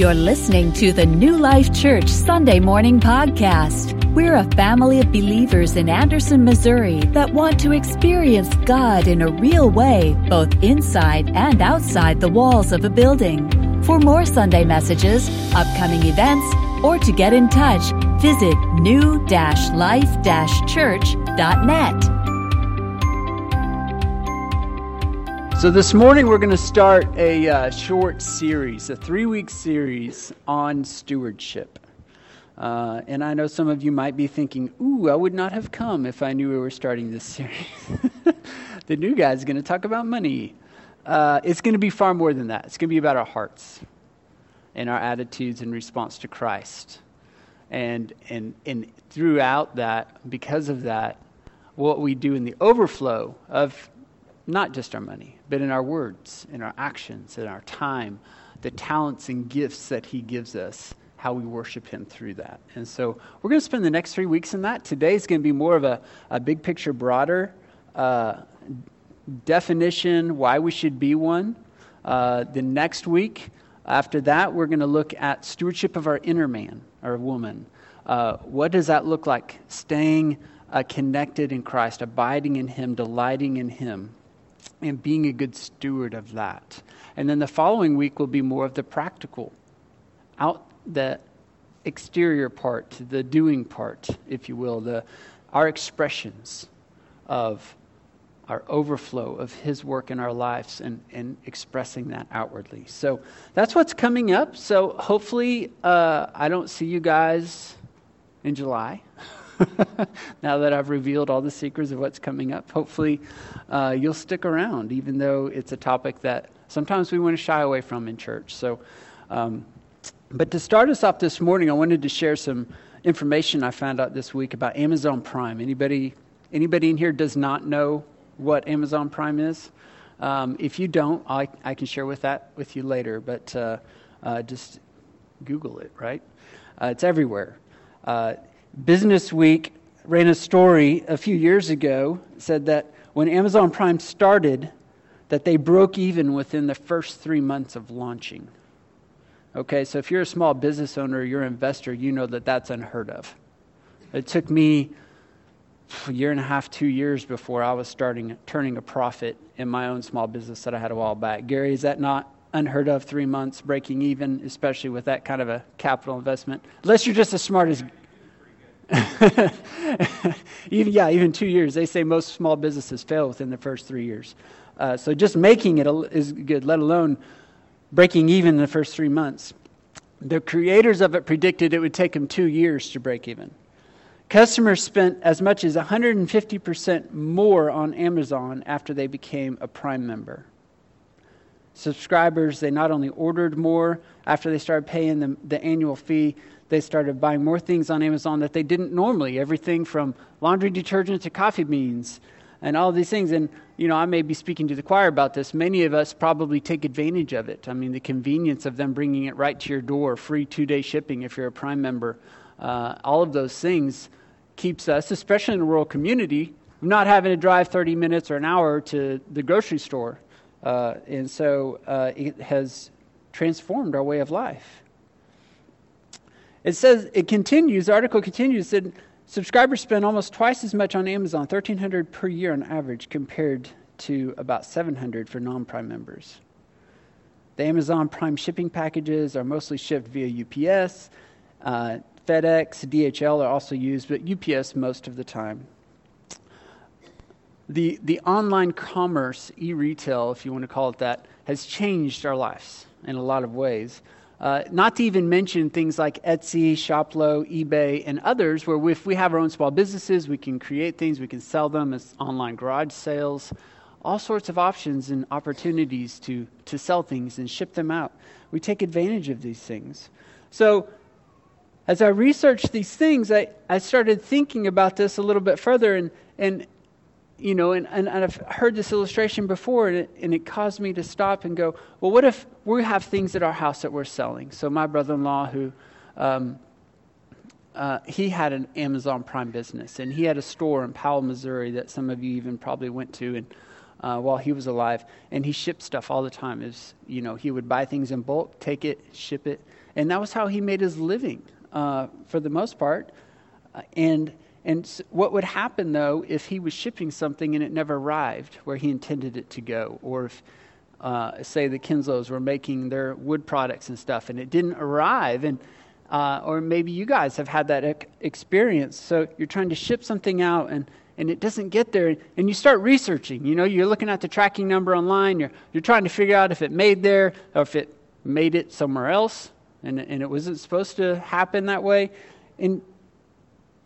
You're listening to the New Life Church Sunday Morning Podcast. We're a family of believers in Anderson, Missouri that want to experience God in a real way, both inside and outside the walls of a building. For more Sunday messages, upcoming events, or to get in touch, visit new-life-church.net. So, this morning we're going to start a uh, short series, a three week series on stewardship. Uh, and I know some of you might be thinking, ooh, I would not have come if I knew we were starting this series. the new guy is going to talk about money. Uh, it's going to be far more than that. It's going to be about our hearts and our attitudes in response to Christ. And, and, and throughout that, because of that, what we do in the overflow of not just our money, but in our words, in our actions, in our time, the talents and gifts that He gives us, how we worship Him through that. And so we're going to spend the next three weeks in that. Today is going to be more of a, a big picture, broader uh, definition, why we should be one. Uh, the next week, after that, we're going to look at stewardship of our inner man or woman. Uh, what does that look like? Staying uh, connected in Christ, abiding in Him, delighting in Him and being a good steward of that. And then the following week will be more of the practical, out the exterior part, the doing part, if you will, the our expressions of our overflow of his work in our lives and, and expressing that outwardly. So that's what's coming up. So hopefully, uh, I don't see you guys in July. now that I've revealed all the secrets of what's coming up, hopefully uh, you'll stick around, even though it's a topic that sometimes we want to shy away from in church. So, um, but to start us off this morning, I wanted to share some information I found out this week about Amazon Prime. Anybody, anybody in here does not know what Amazon Prime is? Um, if you don't, I, I, can share with that with you later. But uh, uh, just Google it. Right? Uh, it's everywhere. Uh, Business Week ran a story a few years ago said that when Amazon Prime started, that they broke even within the first three months of launching. Okay, so if you're a small business owner, you're an investor, you know that that's unheard of. It took me a year and a half, two years before I was starting turning a profit in my own small business that I had a while back. Gary, is that not unheard of? Three months breaking even, especially with that kind of a capital investment, unless you're just as smart as even, yeah, even two years. They say most small businesses fail within the first three years. Uh, so just making it is good, let alone breaking even in the first three months. The creators of it predicted it would take them two years to break even. Customers spent as much as 150% more on Amazon after they became a Prime member. Subscribers, they not only ordered more after they started paying the, the annual fee, they started buying more things on Amazon that they didn't normally. Everything from laundry detergent to coffee beans and all these things. And, you know, I may be speaking to the choir about this. Many of us probably take advantage of it. I mean, the convenience of them bringing it right to your door, free two day shipping if you're a Prime member, uh, all of those things keeps us, especially in a rural community, not having to drive 30 minutes or an hour to the grocery store. Uh, and so uh, it has transformed our way of life. It says, it continues, the article continues, said subscribers spend almost twice as much on Amazon, 1300 per year on average, compared to about 700 for non Prime members. The Amazon Prime shipping packages are mostly shipped via UPS. Uh, FedEx, DHL are also used, but UPS most of the time. The, the online commerce, e retail, if you want to call it that, has changed our lives in a lot of ways. Uh, not to even mention things like Etsy, Shoplo, eBay, and others, where if we have our own small businesses, we can create things, we can sell them as online garage sales, all sorts of options and opportunities to, to sell things and ship them out. We take advantage of these things. So, as I researched these things, I, I started thinking about this a little bit further, and, and you know, and, and, I've heard this illustration before, and it, and it, caused me to stop and go, well, what if we have things at our house that we're selling? So, my brother in law, who um, uh, he had an Amazon Prime business, and he had a store in Powell, Missouri, that some of you even probably went to. And uh, while he was alive, and he shipped stuff all the time. Is you know he would buy things in bulk, take it, ship it, and that was how he made his living uh, for the most part. Uh, and and what would happen though if he was shipping something and it never arrived where he intended it to go, or if uh, say the Kinslows were making their wood products and stuff and it didn't arrive and uh, or maybe you guys have had that experience. So you're trying to ship something out and, and it doesn't get there, and you start researching. You know, you're looking at the tracking number online, you're, you're trying to figure out if it made there or if it made it somewhere else, and, and it wasn't supposed to happen that way. And,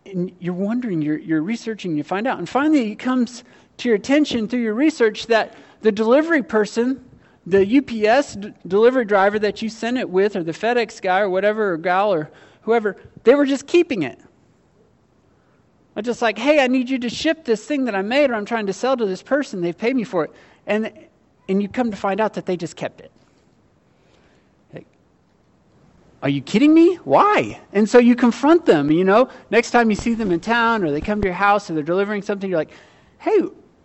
and you're wondering, you're, you're researching, you find out. And finally, it comes to your attention through your research that the delivery person the UPS d- delivery driver that you sent it with, or the FedEx guy, or whatever, or gal, or whoever, they were just keeping it. I'm just like, hey, I need you to ship this thing that I made, or I'm trying to sell to this person. They've paid me for it. And, and you come to find out that they just kept it. Are you kidding me? Why? And so you confront them, you know. Next time you see them in town, or they come to your house, or they're delivering something, you're like, hey,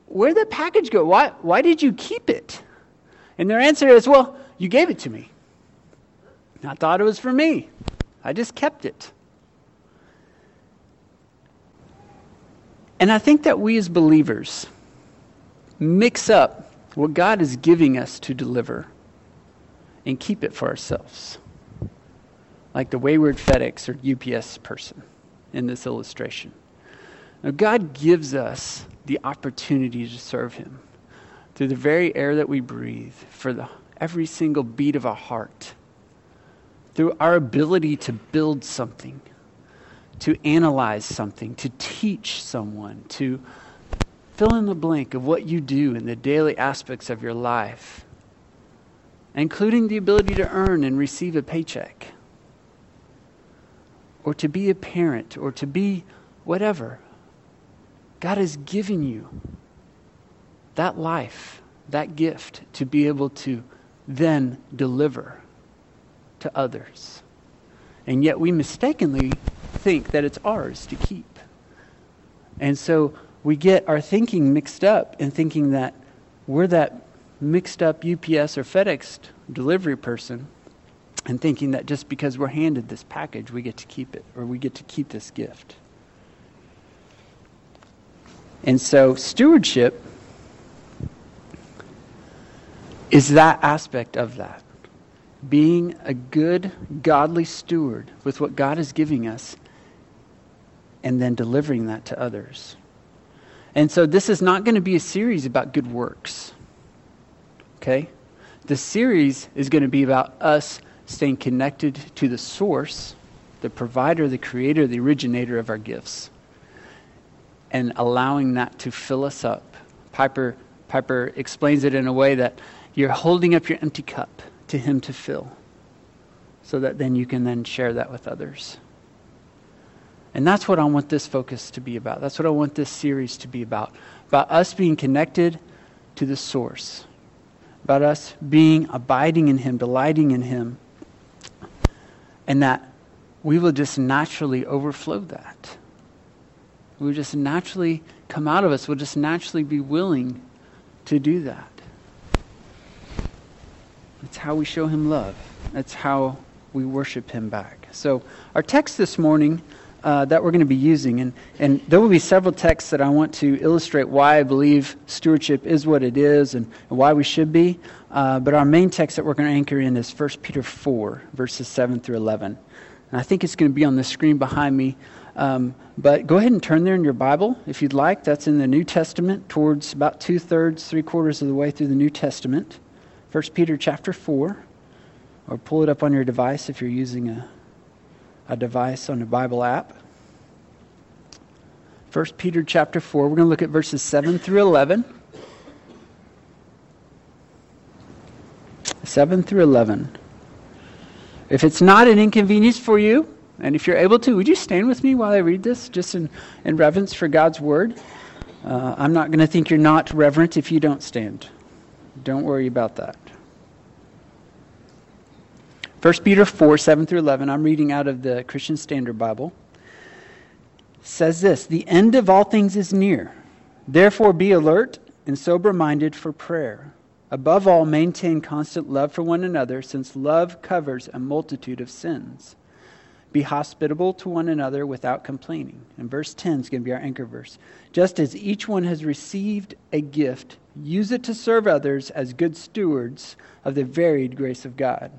where'd the package go? Why, why did you keep it? And their answer is, Well, you gave it to me. I thought it was for me. I just kept it. And I think that we as believers mix up what God is giving us to deliver and keep it for ourselves. Like the wayward FedEx or UPS person in this illustration. Now, God gives us the opportunity to serve Him through the very air that we breathe, for the, every single beat of our heart, through our ability to build something, to analyze something, to teach someone, to fill in the blank of what you do in the daily aspects of your life, including the ability to earn and receive a paycheck, or to be a parent, or to be whatever. God has given you that life, that gift, to be able to then deliver to others. And yet we mistakenly think that it's ours to keep. And so we get our thinking mixed up in thinking that we're that mixed up UPS or FedEx delivery person and thinking that just because we're handed this package, we get to keep it or we get to keep this gift. And so stewardship is that aspect of that. Being a good, godly steward with what God is giving us and then delivering that to others. And so this is not going to be a series about good works. Okay? The series is going to be about us staying connected to the source, the provider, the creator, the originator of our gifts, and allowing that to fill us up. Piper, Piper explains it in a way that you're holding up your empty cup to Him to fill so that then you can then share that with others. And that's what I want this focus to be about. That's what I want this series to be about. About us being connected to the source. About us being abiding in Him, delighting in Him. And that we will just naturally overflow that. We will just naturally come out of us. We'll just naturally be willing to do that. It's how we show him love. That's how we worship him back. So, our text this morning uh, that we're going to be using, and, and there will be several texts that I want to illustrate why I believe stewardship is what it is and, and why we should be. Uh, but our main text that we're going to anchor in is 1 Peter 4, verses 7 through 11. And I think it's going to be on the screen behind me. Um, but go ahead and turn there in your Bible if you'd like. That's in the New Testament, towards about two thirds, three quarters of the way through the New Testament. 1 Peter chapter 4, or pull it up on your device if you're using a, a device on a Bible app. 1 Peter chapter 4, we're going to look at verses 7 through 11. 7 through 11. If it's not an inconvenience for you, and if you're able to, would you stand with me while I read this, just in, in reverence for God's word? Uh, I'm not going to think you're not reverent if you don't stand. Don't worry about that. 1 Peter 4 7 through 11, I'm reading out of the Christian Standard Bible, says this The end of all things is near. Therefore, be alert and sober minded for prayer. Above all, maintain constant love for one another, since love covers a multitude of sins. Be hospitable to one another without complaining. And verse 10 is going to be our anchor verse. Just as each one has received a gift, use it to serve others as good stewards of the varied grace of God.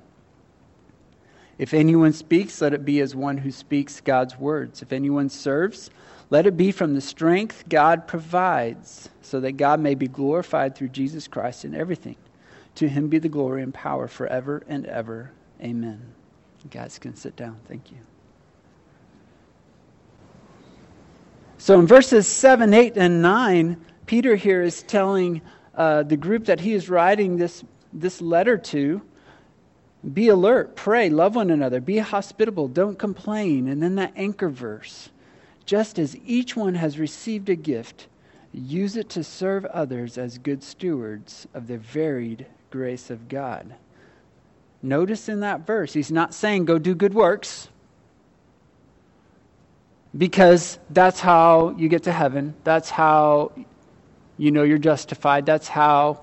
If anyone speaks, let it be as one who speaks God's words. If anyone serves, let it be from the strength God provides, so that God may be glorified through Jesus Christ in everything. To him be the glory and power forever and ever. Amen. You guys can sit down. Thank you. So in verses 7, 8, and 9, Peter here is telling uh, the group that he is writing this, this letter to be alert, pray, love one another, be hospitable, don't complain. And then that anchor verse just as each one has received a gift, use it to serve others as good stewards of the varied grace of God. Notice in that verse, he's not saying go do good works because that's how you get to heaven. That's how you know you're justified. That's how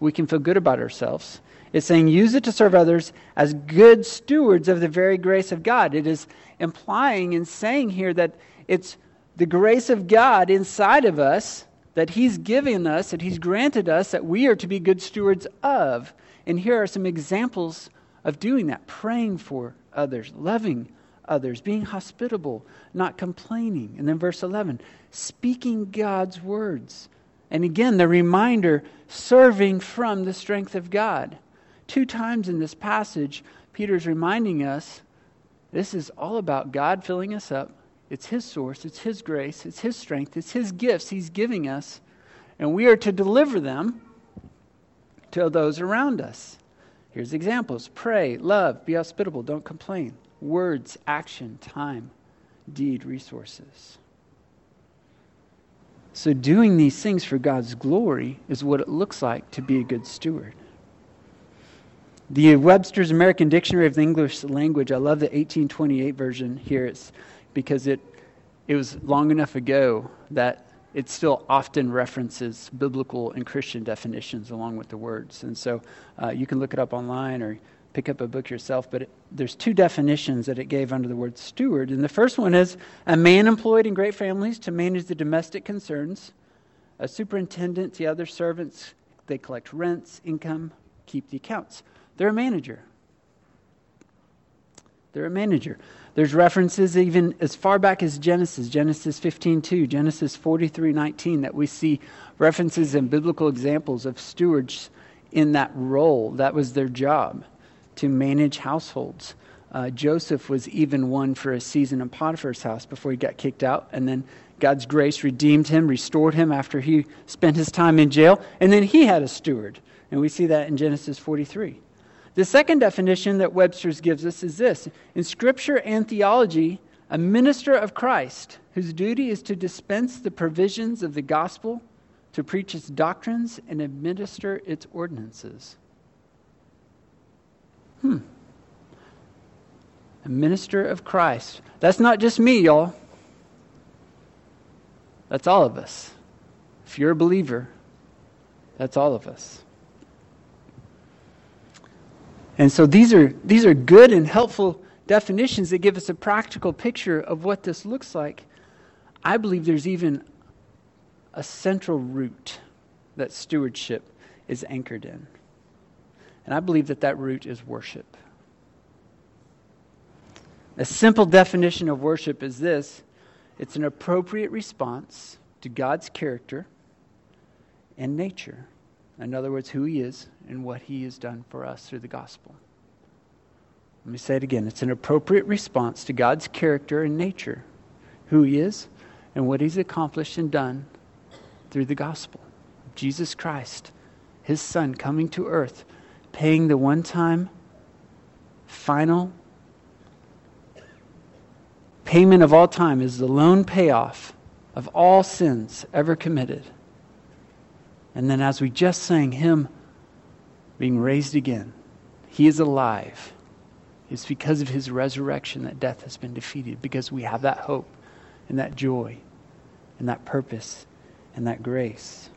we can feel good about ourselves. It's saying use it to serve others as good stewards of the very grace of God. It is implying and saying here that it's the grace of God inside of us that He's given us, that He's granted us, that we are to be good stewards of. And here are some examples of doing that praying for others, loving others, being hospitable, not complaining. And then verse 11, speaking God's words. And again, the reminder serving from the strength of God. Two times in this passage, Peter's reminding us this is all about God filling us up. It's His source, it's His grace, it's His strength, it's His gifts He's giving us. And we are to deliver them to those around us. Here's examples pray, love, be hospitable, don't complain. Words, action, time, deed, resources. So, doing these things for God's glory is what it looks like to be a good steward. The Webster's American Dictionary of the English Language, I love the 1828 version here, it's because it, it was long enough ago that it still often references biblical and Christian definitions along with the words. And so uh, you can look it up online or pick up a book yourself. But it, there's two definitions that it gave under the word steward. And the first one is a man employed in great families to manage the domestic concerns, a superintendent, to other servants, they collect rents, income, keep the accounts. They're a manager. They're a manager. There's references even as far back as Genesis, Genesis 15:2, Genesis 43:19 that we see references and biblical examples of stewards in that role. That was their job to manage households. Uh, Joseph was even one for a season in Potiphar's house before he got kicked out, and then God's grace redeemed him, restored him after he spent his time in jail, and then he had a steward. And we see that in Genesis 43. The second definition that Webster's gives us is this In Scripture and theology, a minister of Christ whose duty is to dispense the provisions of the gospel, to preach its doctrines, and administer its ordinances. Hmm. A minister of Christ. That's not just me, y'all. That's all of us. If you're a believer, that's all of us. And so these are, these are good and helpful definitions that give us a practical picture of what this looks like. I believe there's even a central root that stewardship is anchored in. And I believe that that root is worship. A simple definition of worship is this it's an appropriate response to God's character and nature. In other words, who He is and what He has done for us through the gospel. Let me say it again. It's an appropriate response to God's character and nature, who He is, and what He's accomplished and done through the gospel. Jesus Christ, His Son, coming to earth, paying the one time, final payment of all time is the lone payoff of all sins ever committed. And then, as we just sang, Him being raised again, He is alive. It's because of His resurrection that death has been defeated, because we have that hope and that joy and that purpose and that grace.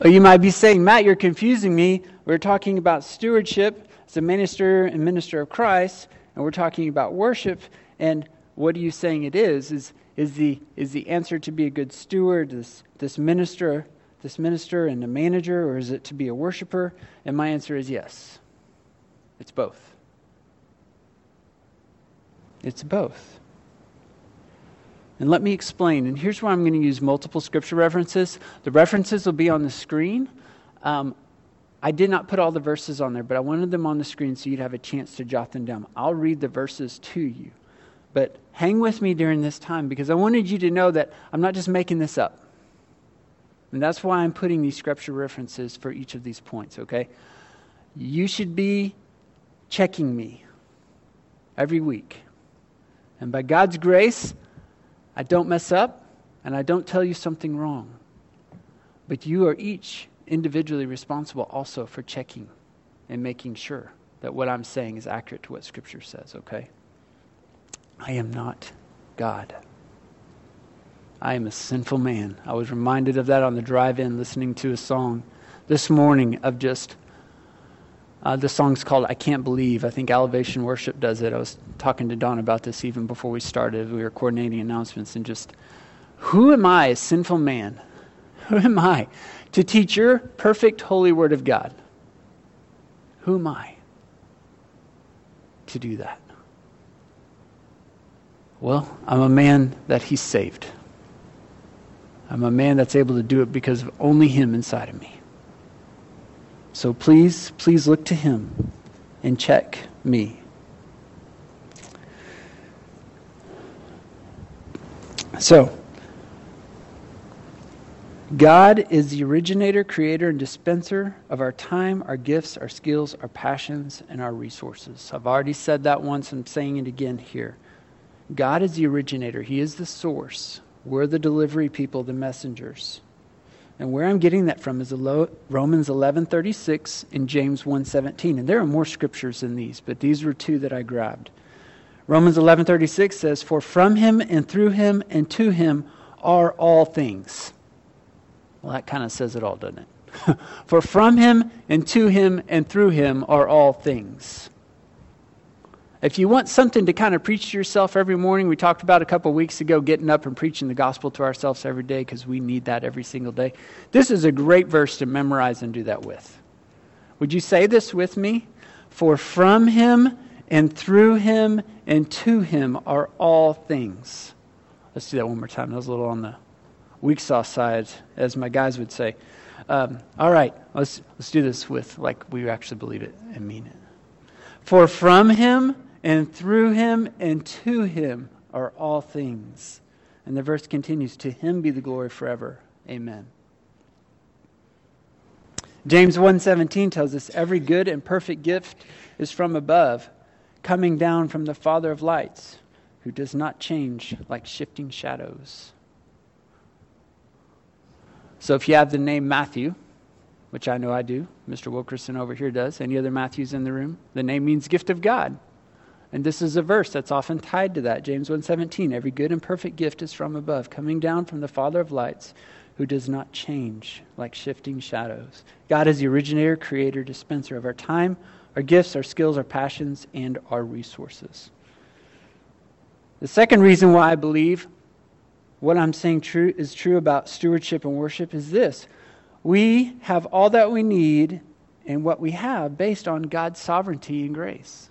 Or you might be saying, Matt, you're confusing me. We're talking about stewardship as a minister and minister of Christ, and we're talking about worship. And what are you saying it is? Is, is, the, is the answer to be a good steward, this, this minister, this minister and a manager, or is it to be a worshiper? And my answer is yes. It's both. It's both. And let me explain. And here's where I'm going to use multiple scripture references. The references will be on the screen. Um, I did not put all the verses on there, but I wanted them on the screen so you'd have a chance to jot them down. I'll read the verses to you. But hang with me during this time because I wanted you to know that I'm not just making this up. And that's why I'm putting these scripture references for each of these points, okay? You should be checking me every week. And by God's grace, I don't mess up and I don't tell you something wrong. But you are each individually responsible also for checking and making sure that what I'm saying is accurate to what Scripture says, okay? I am not God. I am a sinful man. I was reminded of that on the drive in listening to a song this morning of just uh, the song's called I Can't Believe. I think Elevation Worship does it. I was talking to Don about this even before we started. We were coordinating announcements and just, who am I, a sinful man? Who am I to teach your perfect holy word of God? Who am I to do that? Well, I'm a man that He saved. I'm a man that's able to do it because of only Him inside of me. So please, please look to Him and check me. So, God is the originator, creator, and dispenser of our time, our gifts, our skills, our passions, and our resources. I've already said that once, I'm saying it again here. God is the originator, He is the source. We're the delivery people, the messengers. And where I'm getting that from is Romans 11:36 and James 1:17. And there are more scriptures than these, but these were two that I grabbed. Romans 11:36 says, "For from him and through him and to him are all things." Well, that kind of says it all, doesn't it? For from him and to him and through him are all things. If you want something to kind of preach to yourself every morning, we talked about a couple weeks ago getting up and preaching the gospel to ourselves every day because we need that every single day. This is a great verse to memorize and do that with. Would you say this with me? For from him and through him and to him are all things. Let's do that one more time. That was a little on the weak sauce side, as my guys would say. Um, all right, let's, let's do this with like we actually believe it and mean it. For from him and through him and to him are all things. And the verse continues To him be the glory forever. Amen. James 1:17 tells us every good and perfect gift is from above, coming down from the Father of lights, who does not change like shifting shadows. So if you have the name Matthew, which I know I do, Mr. Wilkerson over here does, any other Matthews in the room, the name means gift of God. And this is a verse that's often tied to that. James 1:17, every good and perfect gift is from above, coming down from the Father of lights, who does not change like shifting shadows. God is the originator, creator, dispenser of our time, our gifts, our skills, our passions, and our resources. The second reason why I believe what I'm saying true is true about stewardship and worship is this. We have all that we need and what we have based on God's sovereignty and grace.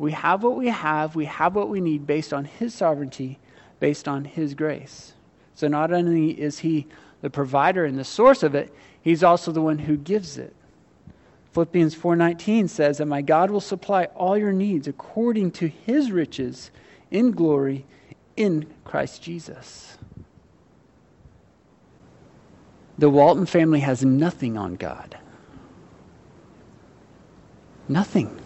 We have what we have, we have what we need based on His sovereignty, based on His grace. So not only is He the provider and the source of it, He's also the one who gives it. Philippians 4:19 says that my God will supply all your needs according to his riches in glory in Christ Jesus. The Walton family has nothing on God. Nothing.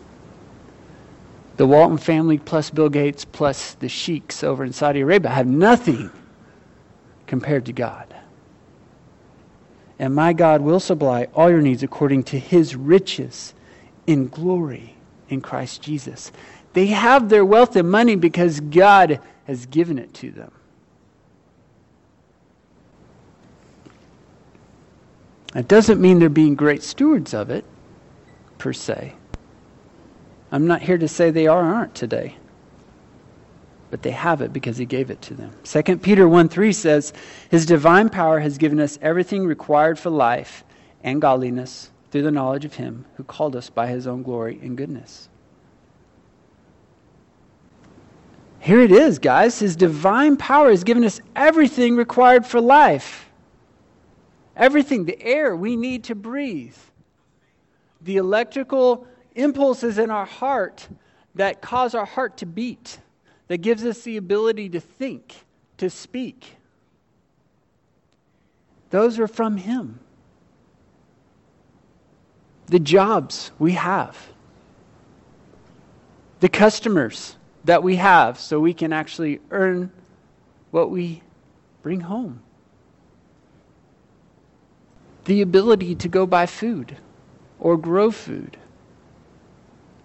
The Walton family plus Bill Gates plus the sheiks over in Saudi Arabia have nothing compared to God. And my God will supply all your needs according to his riches in glory in Christ Jesus. They have their wealth and money because God has given it to them. That doesn't mean they're being great stewards of it, per se. I'm not here to say they are or aren't today. But they have it because he gave it to them. 2 Peter 1 3 says, His divine power has given us everything required for life and godliness through the knowledge of him who called us by his own glory and goodness. Here it is, guys. His divine power has given us everything required for life. Everything, the air we need to breathe, the electrical impulses in our heart that cause our heart to beat, that gives us the ability to think, to speak. Those are from Him. The jobs we have, the customers that we have, so we can actually earn what we bring home, the ability to go buy food or grow food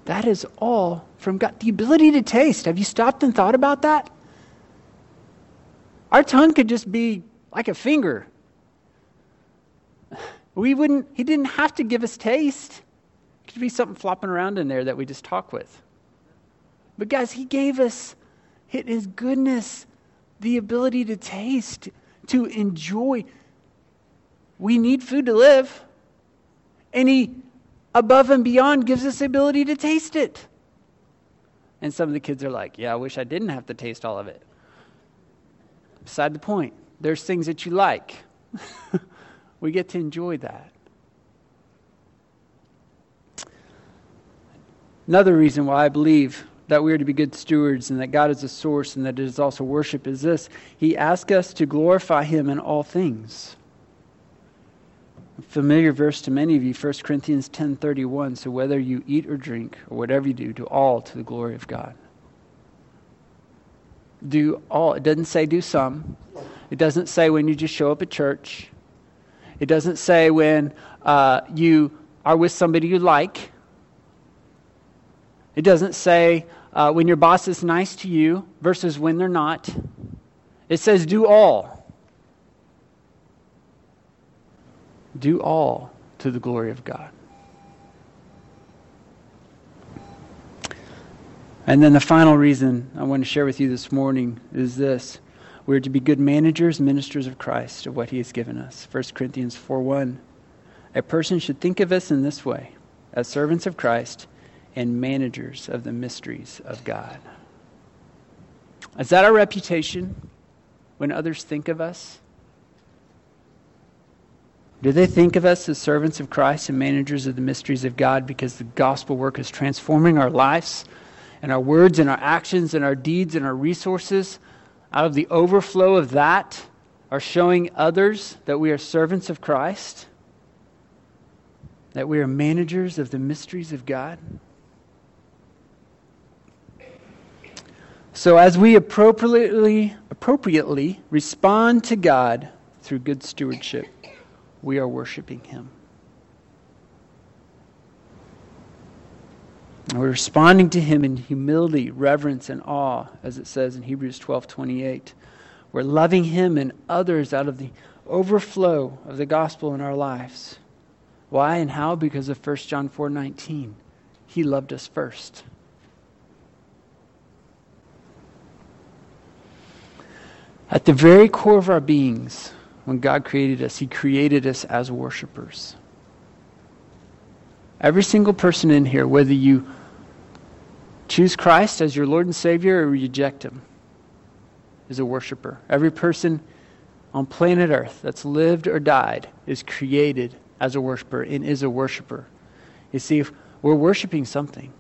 that is all from God. The ability to taste. Have you stopped and thought about that? Our tongue could just be like a finger. We wouldn't, he didn't have to give us taste. It could be something flopping around in there that we just talk with. But guys, he gave us his goodness, the ability to taste, to enjoy. We need food to live. And he above and beyond gives us the ability to taste it. And some of the kids are like, Yeah, I wish I didn't have to taste all of it. Beside the point, there's things that you like. we get to enjoy that. Another reason why I believe that we are to be good stewards and that God is a source and that it is also worship is this He asks us to glorify Him in all things familiar verse to many of you 1 corinthians 10.31 so whether you eat or drink or whatever you do do all to the glory of god. Do all it doesn't say do some. It doesn't say when you just show up at church. It doesn't say when uh, you are with somebody you like. It doesn't say uh, when your boss is nice to you versus when they're not. It says do all Do all to the glory of God. And then the final reason I want to share with you this morning is this. We're to be good managers, ministers of Christ, of what he has given us. 1 Corinthians 4 1. A person should think of us in this way as servants of Christ and managers of the mysteries of God. Is that our reputation when others think of us? Do they think of us as servants of Christ and managers of the mysteries of God because the gospel work is transforming our lives and our words and our actions and our deeds and our resources? Out of the overflow of that, are showing others that we are servants of Christ? That we are managers of the mysteries of God? So, as we appropriately, appropriately respond to God through good stewardship, we are worshiping Him. we're responding to Him in humility, reverence, and awe, as it says in Hebrews 12 28. We're loving Him and others out of the overflow of the gospel in our lives. Why and how? Because of 1 John 4 19. He loved us first. At the very core of our beings, when God created us, He created us as worshipers. Every single person in here, whether you choose Christ as your Lord and Savior or reject Him, is a worshiper. Every person on planet Earth that's lived or died is created as a worshiper and is a worshiper. You see, if we're worshiping something.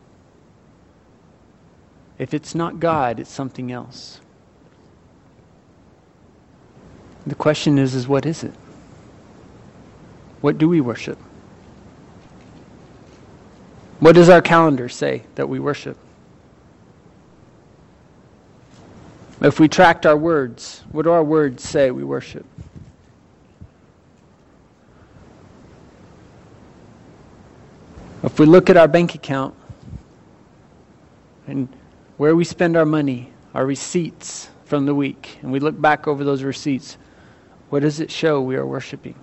If it's not God, it's something else. The question is, is what is it? What do we worship? What does our calendar say that we worship? If we tracked our words, what do our words say we worship? If we look at our bank account and where we spend our money, our receipts from the week, and we look back over those receipts, what does it show we are worshiping?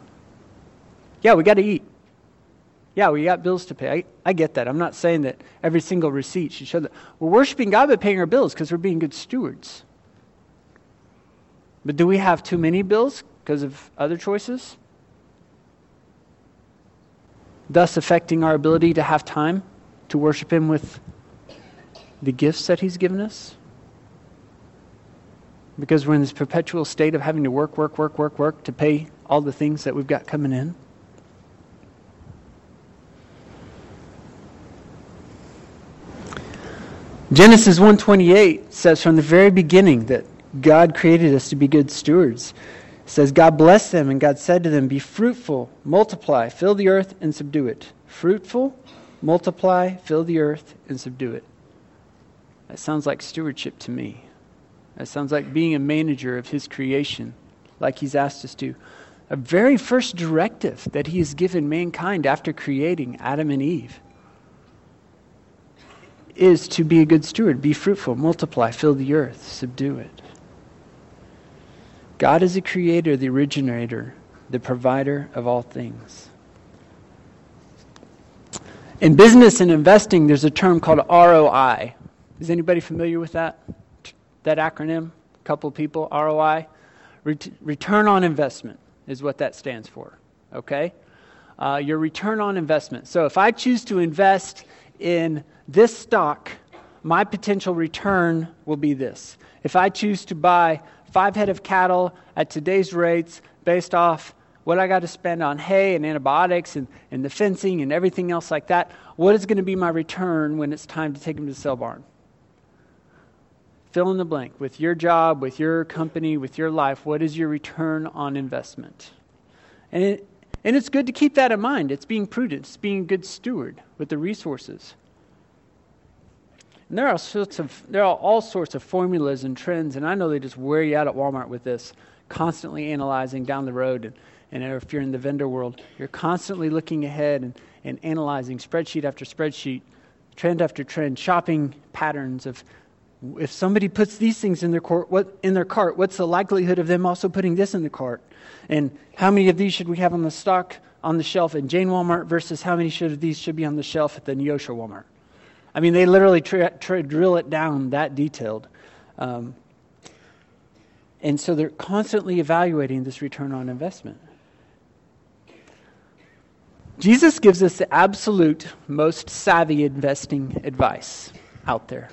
Yeah, we got to eat. Yeah, we got bills to pay. I, I get that. I'm not saying that every single receipt should show that. We're worshiping God by paying our bills because we're being good stewards. But do we have too many bills because of other choices? Thus affecting our ability to have time to worship Him with the gifts that He's given us? Because we're in this perpetual state of having to work, work, work, work, work to pay all the things that we've got coming in. Genesis 1:28 says from the very beginning that God created us to be good stewards. It says God blessed them and God said to them, "Be fruitful, multiply, fill the earth and subdue it." Fruitful, multiply, fill the earth and subdue it. That sounds like stewardship to me. That sounds like being a manager of his creation, like he's asked us to. A very first directive that he has given mankind after creating Adam and Eve is to be a good steward, be fruitful, multiply, fill the earth, subdue it. God is the creator, the originator, the provider of all things. In business and investing, there's a term called ROI. Is anybody familiar with that? That acronym? A couple people, ROI? Ret- return on investment is what that stands for. Okay? Uh, your return on investment. So if I choose to invest in this stock, my potential return will be this. If I choose to buy five head of cattle at today's rates based off what I got to spend on hay and antibiotics and, and the fencing and everything else like that, what is going to be my return when it's time to take them to the sale barn? Fill in the blank. With your job, with your company, with your life, what is your return on investment? And, it, and it's good to keep that in mind. It's being prudent, it's being a good steward with the resources. And there are sorts of there are all sorts of formulas and trends, and I know they just wear you out at Walmart with this, constantly analyzing down the road. And, and if you're in the vendor world, you're constantly looking ahead and, and analyzing spreadsheet after spreadsheet, trend after trend, shopping patterns of if somebody puts these things in their cart, what in their cart, what's the likelihood of them also putting this in the cart? And how many of these should we have on the stock on the shelf in Jane Walmart versus how many should of these should be on the shelf at the Neosho Walmart? I mean, they literally tra- tra- drill it down that detailed. Um, and so they're constantly evaluating this return on investment. Jesus gives us the absolute most savvy investing advice out there.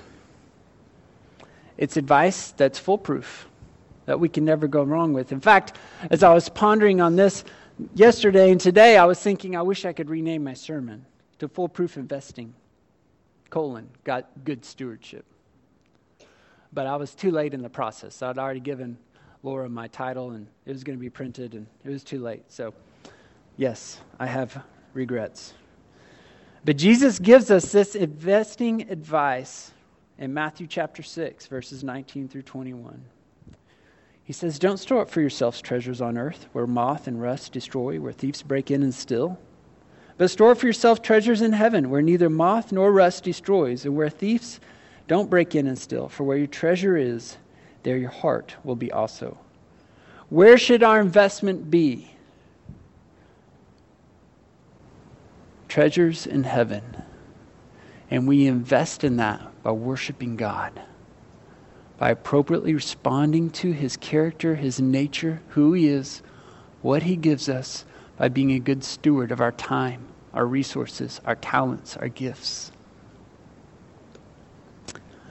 It's advice that's foolproof, that we can never go wrong with. In fact, as I was pondering on this yesterday and today, I was thinking I wish I could rename my sermon to Foolproof Investing colon, got good stewardship. But I was too late in the process. I'd already given Laura my title, and it was going to be printed, and it was too late. So, yes, I have regrets. But Jesus gives us this investing advice in Matthew chapter 6, verses 19 through 21. He says, Don't store up for yourselves treasures on earth where moth and rust destroy, where thieves break in and steal but store for yourself treasures in heaven, where neither moth nor rust destroys, and where thieves don't break in and steal. For where your treasure is, there your heart will be also. Where should our investment be? Treasures in heaven. And we invest in that by worshiping God, by appropriately responding to His character, His nature, who He is, what He gives us by being a good steward of our time, our resources, our talents, our gifts.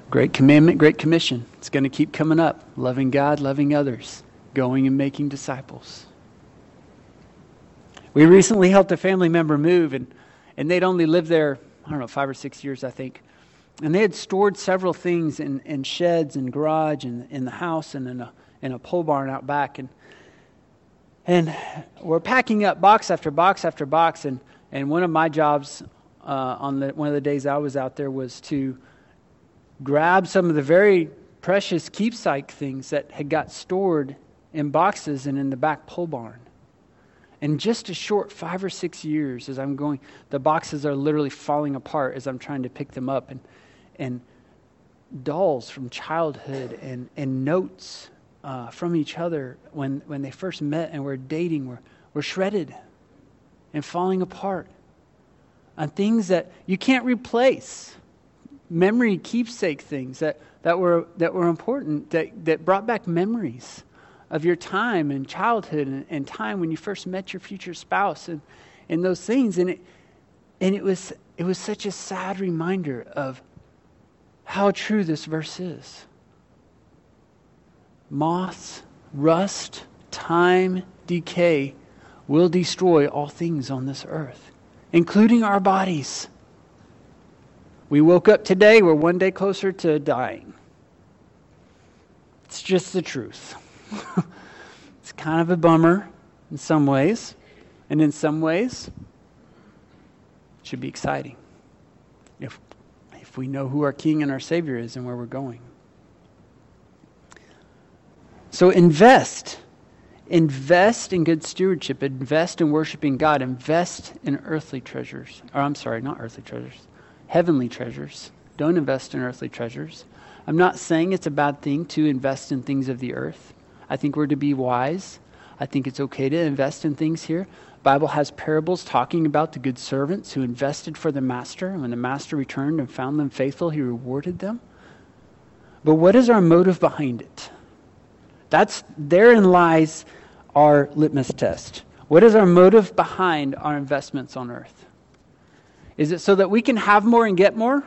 Great commandment, great commission. It's going to keep coming up. Loving God, loving others, going and making disciples. We recently helped a family member move, and, and they'd only lived there, I don't know, five or six years, I think. And they had stored several things in, in sheds and garage and in the house and in a, in a pole barn out back. And and we're packing up box after box after box. And, and one of my jobs uh, on the, one of the days I was out there was to grab some of the very precious keepsake things that had got stored in boxes and in the back pole barn. In just a short five or six years, as I'm going, the boxes are literally falling apart as I'm trying to pick them up. And, and dolls from childhood and, and notes uh, from each other when, when they first met and were dating were, were shredded and falling apart, on things that you can't replace. Memory keepsake things that, that, were, that were important, that, that brought back memories of your time and childhood and, and time when you first met your future spouse and, and those things. And, it, and it, was, it was such a sad reminder of how true this verse is. Moths, rust, time, decay will destroy all things on this earth, including our bodies. We woke up today, we're one day closer to dying. It's just the truth. it's kind of a bummer in some ways, and in some ways, it should be exciting if, if we know who our King and our Savior is and where we're going. So invest. Invest in good stewardship. Invest in worshiping God. Invest in earthly treasures. Or I'm sorry, not earthly treasures. Heavenly treasures. Don't invest in earthly treasures. I'm not saying it's a bad thing to invest in things of the earth. I think we're to be wise. I think it's okay to invest in things here. Bible has parables talking about the good servants who invested for the master. And when the master returned and found them faithful, he rewarded them. But what is our motive behind it? That's therein lies our litmus test. What is our motive behind our investments on earth? Is it so that we can have more and get more?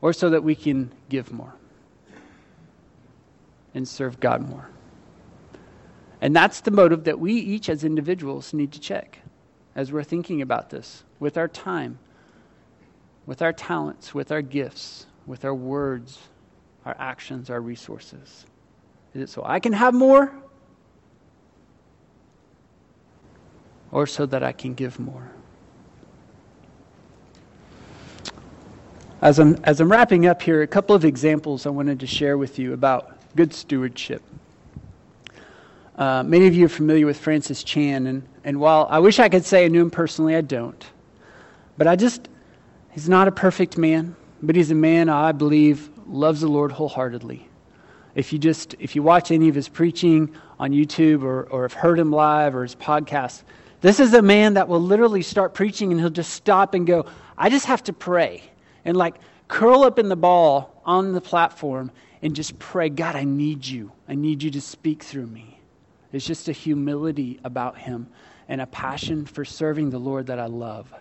Or so that we can give more and serve God more? And that's the motive that we each as individuals need to check as we're thinking about this with our time, with our talents, with our gifts, with our words, our actions, our resources. Is it so I can have more? Or so that I can give more? As I'm, as I'm wrapping up here, a couple of examples I wanted to share with you about good stewardship. Uh, many of you are familiar with Francis Chan, and, and while I wish I could say I knew him personally, I don't. But I just, he's not a perfect man, but he's a man I believe loves the Lord wholeheartedly if you just if you watch any of his preaching on YouTube or, or have heard him live or his podcast, this is a man that will literally start preaching and he'll just stop and go, I just have to pray. And like curl up in the ball on the platform and just pray, God, I need you. I need you to speak through me. It's just a humility about him and a passion for serving the Lord that I love.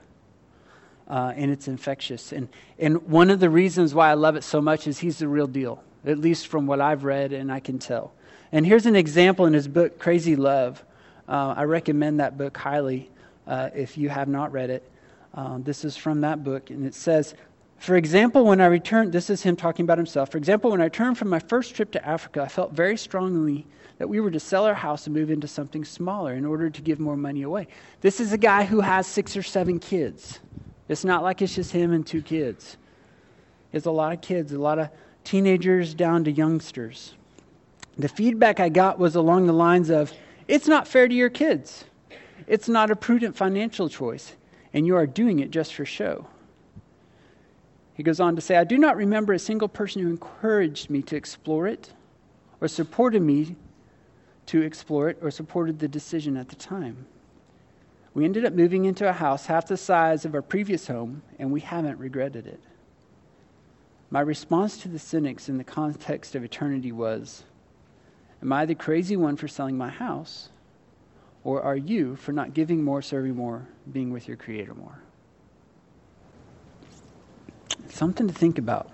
Uh, and it's infectious. And, and one of the reasons why I love it so much is he's the real deal at least from what I've read and I can tell. And here's an example in his book, Crazy Love. Uh, I recommend that book highly uh, if you have not read it. Um, this is from that book, and it says, for example, when I returned, this is him talking about himself. For example, when I returned from my first trip to Africa, I felt very strongly that we were to sell our house and move into something smaller in order to give more money away. This is a guy who has six or seven kids. It's not like it's just him and two kids. It's a lot of kids, a lot of teenagers down to youngsters. The feedback I got was along the lines of it's not fair to your kids. It's not a prudent financial choice, and you are doing it just for show. He goes on to say, I do not remember a single person who encouraged me to explore it or supported me to explore it or supported the decision at the time. We ended up moving into a house half the size of our previous home, and we haven't regretted it. My response to the cynics in the context of eternity was Am I the crazy one for selling my house? Or are you for not giving more, serving more, being with your Creator more? Something to think about.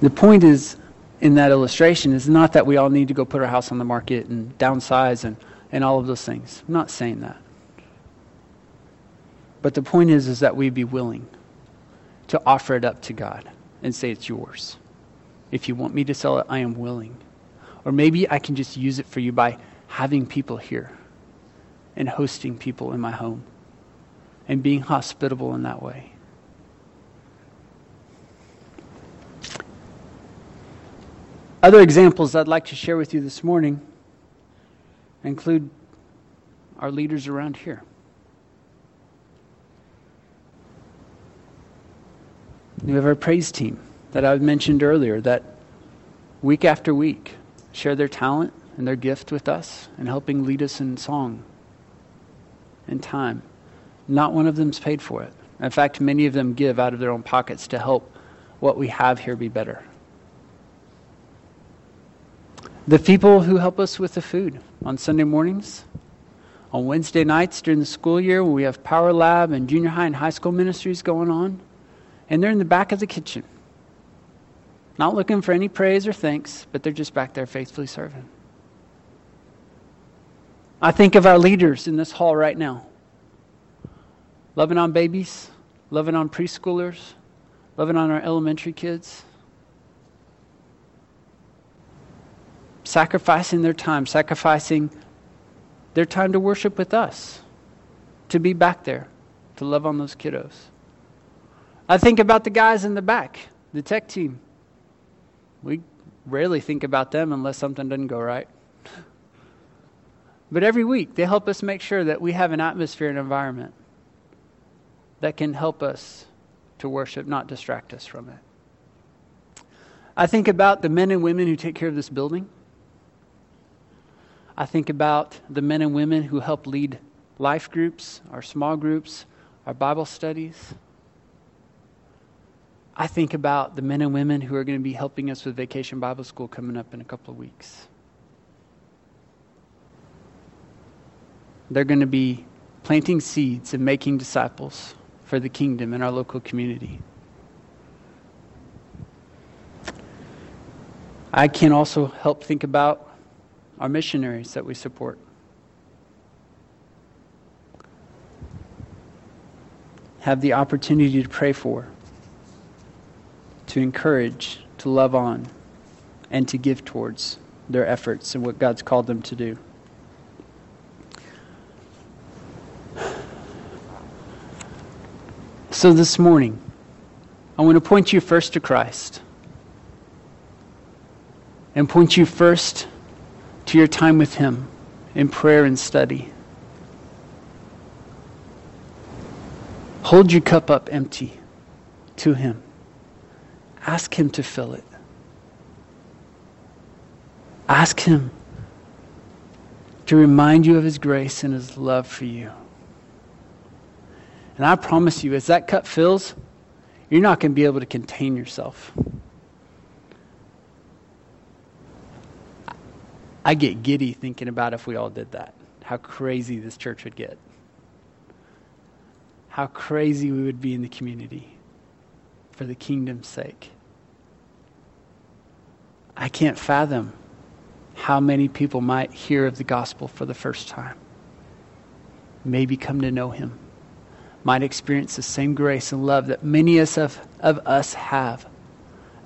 The point is, in that illustration, is not that we all need to go put our house on the market and downsize and, and all of those things. I'm not saying that. But the point is, is that we be willing to offer it up to God and say, it's yours. If you want me to sell it, I am willing. Or maybe I can just use it for you by having people here and hosting people in my home and being hospitable in that way. Other examples I'd like to share with you this morning include our leaders around here. We have our praise team that I mentioned earlier that week after week share their talent and their gift with us and helping lead us in song and time. Not one of them's paid for it. In fact, many of them give out of their own pockets to help what we have here be better. The people who help us with the food on Sunday mornings, on Wednesday nights during the school year when we have Power Lab and junior high and high school ministries going on, and they're in the back of the kitchen. Not looking for any praise or thanks, but they're just back there faithfully serving. I think of our leaders in this hall right now loving on babies, loving on preschoolers, loving on our elementary kids, sacrificing their time, sacrificing their time to worship with us, to be back there, to love on those kiddos. I think about the guys in the back, the tech team. We rarely think about them unless something doesn't go right. But every week, they help us make sure that we have an atmosphere and environment that can help us to worship, not distract us from it. I think about the men and women who take care of this building. I think about the men and women who help lead life groups, our small groups, our Bible studies. I think about the men and women who are going to be helping us with Vacation Bible School coming up in a couple of weeks. They're going to be planting seeds and making disciples for the kingdom in our local community. I can also help think about our missionaries that we support. Have the opportunity to pray for, to encourage, to love on, and to give towards their efforts and what God's called them to do. So this morning, I want to point you first to Christ and point you first to your time with Him in prayer and study. Hold your cup up empty to Him. Ask Him to fill it. Ask Him to remind you of His grace and His love for you. And I promise you, as that cup fills, you're not going to be able to contain yourself. I get giddy thinking about if we all did that, how crazy this church would get, how crazy we would be in the community for the kingdom's sake. I can't fathom how many people might hear of the gospel for the first time, maybe come to know him might experience the same grace and love that many of, of us have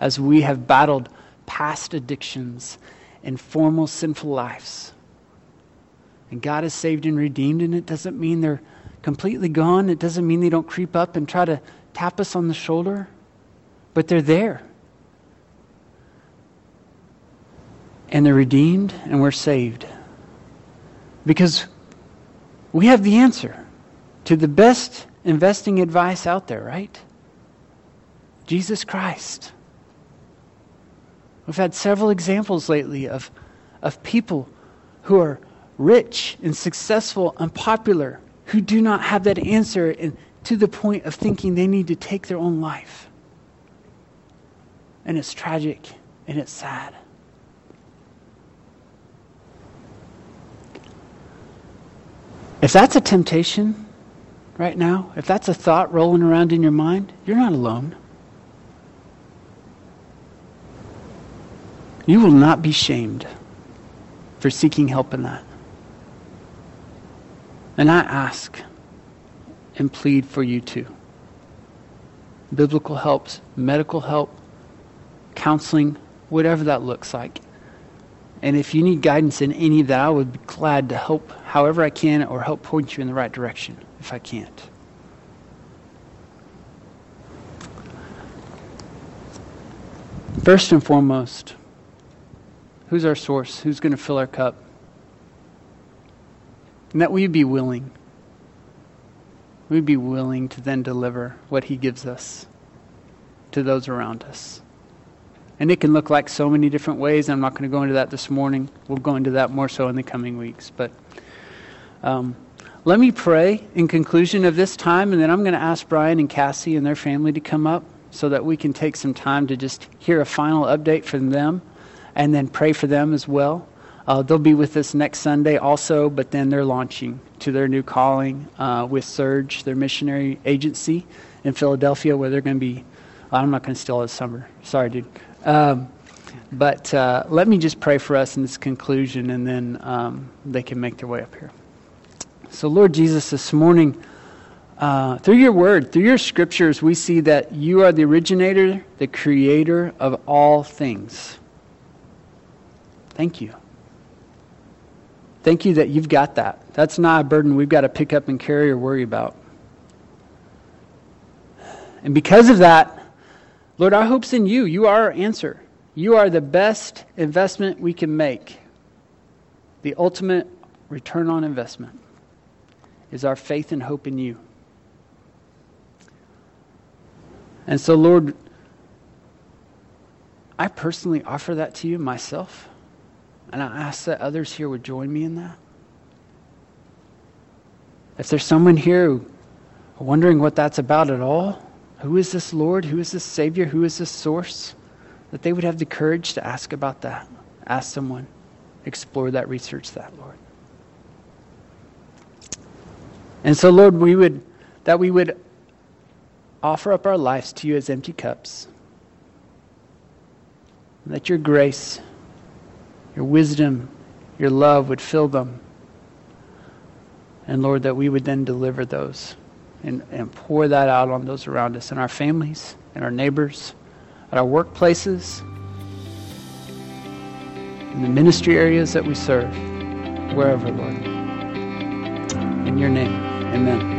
as we have battled past addictions and formal sinful lives. And God has saved and redeemed, and it doesn't mean they're completely gone. It doesn't mean they don't creep up and try to tap us on the shoulder, but they're there. And they're redeemed, and we're saved. Because we have the answer to the best investing advice out there, right? Jesus Christ. We've had several examples lately of, of people who are rich and successful and popular who do not have that answer and to the point of thinking they need to take their own life. And it's tragic and it's sad. If that's a temptation, right now, if that's a thought rolling around in your mind, you're not alone. You will not be shamed for seeking help in that. And I ask and plead for you too. Biblical helps, medical help, counseling, whatever that looks like. And if you need guidance in any of that, I would be glad to help however I can or help point you in the right direction if I can't. First and foremost, who's our source? Who's going to fill our cup? And that we be willing. We'd be willing to then deliver what He gives us to those around us. And it can look like so many different ways. I'm not going to go into that this morning. We'll go into that more so in the coming weeks. But um, let me pray in conclusion of this time, and then I'm going to ask Brian and Cassie and their family to come up so that we can take some time to just hear a final update from them and then pray for them as well. Uh, they'll be with us next Sunday also, but then they're launching to their new calling uh, with Serge, their missionary agency in Philadelphia, where they're going to be. I'm not going to steal his summer. Sorry, dude. Um, but uh, let me just pray for us in this conclusion, and then um, they can make their way up here. So, Lord Jesus, this morning, uh, through your word, through your scriptures, we see that you are the originator, the creator of all things. Thank you. Thank you that you've got that. That's not a burden we've got to pick up and carry or worry about. And because of that, Lord, our hope's in you. You are our answer. You are the best investment we can make. The ultimate return on investment is our faith and hope in you. And so, Lord, I personally offer that to you myself. And I ask that others here would join me in that. If there's someone here wondering what that's about at all, who is this Lord? Who is this Savior? Who is this source? That they would have the courage to ask about that. Ask someone. Explore that, research that, Lord. And so, Lord, we would that we would offer up our lives to you as empty cups. And that your grace, your wisdom, your love would fill them. And Lord, that we would then deliver those and, and pour that out on those around us in our families, in our neighbors, at our workplaces, in the ministry areas that we serve, wherever, Lord. In your name, amen.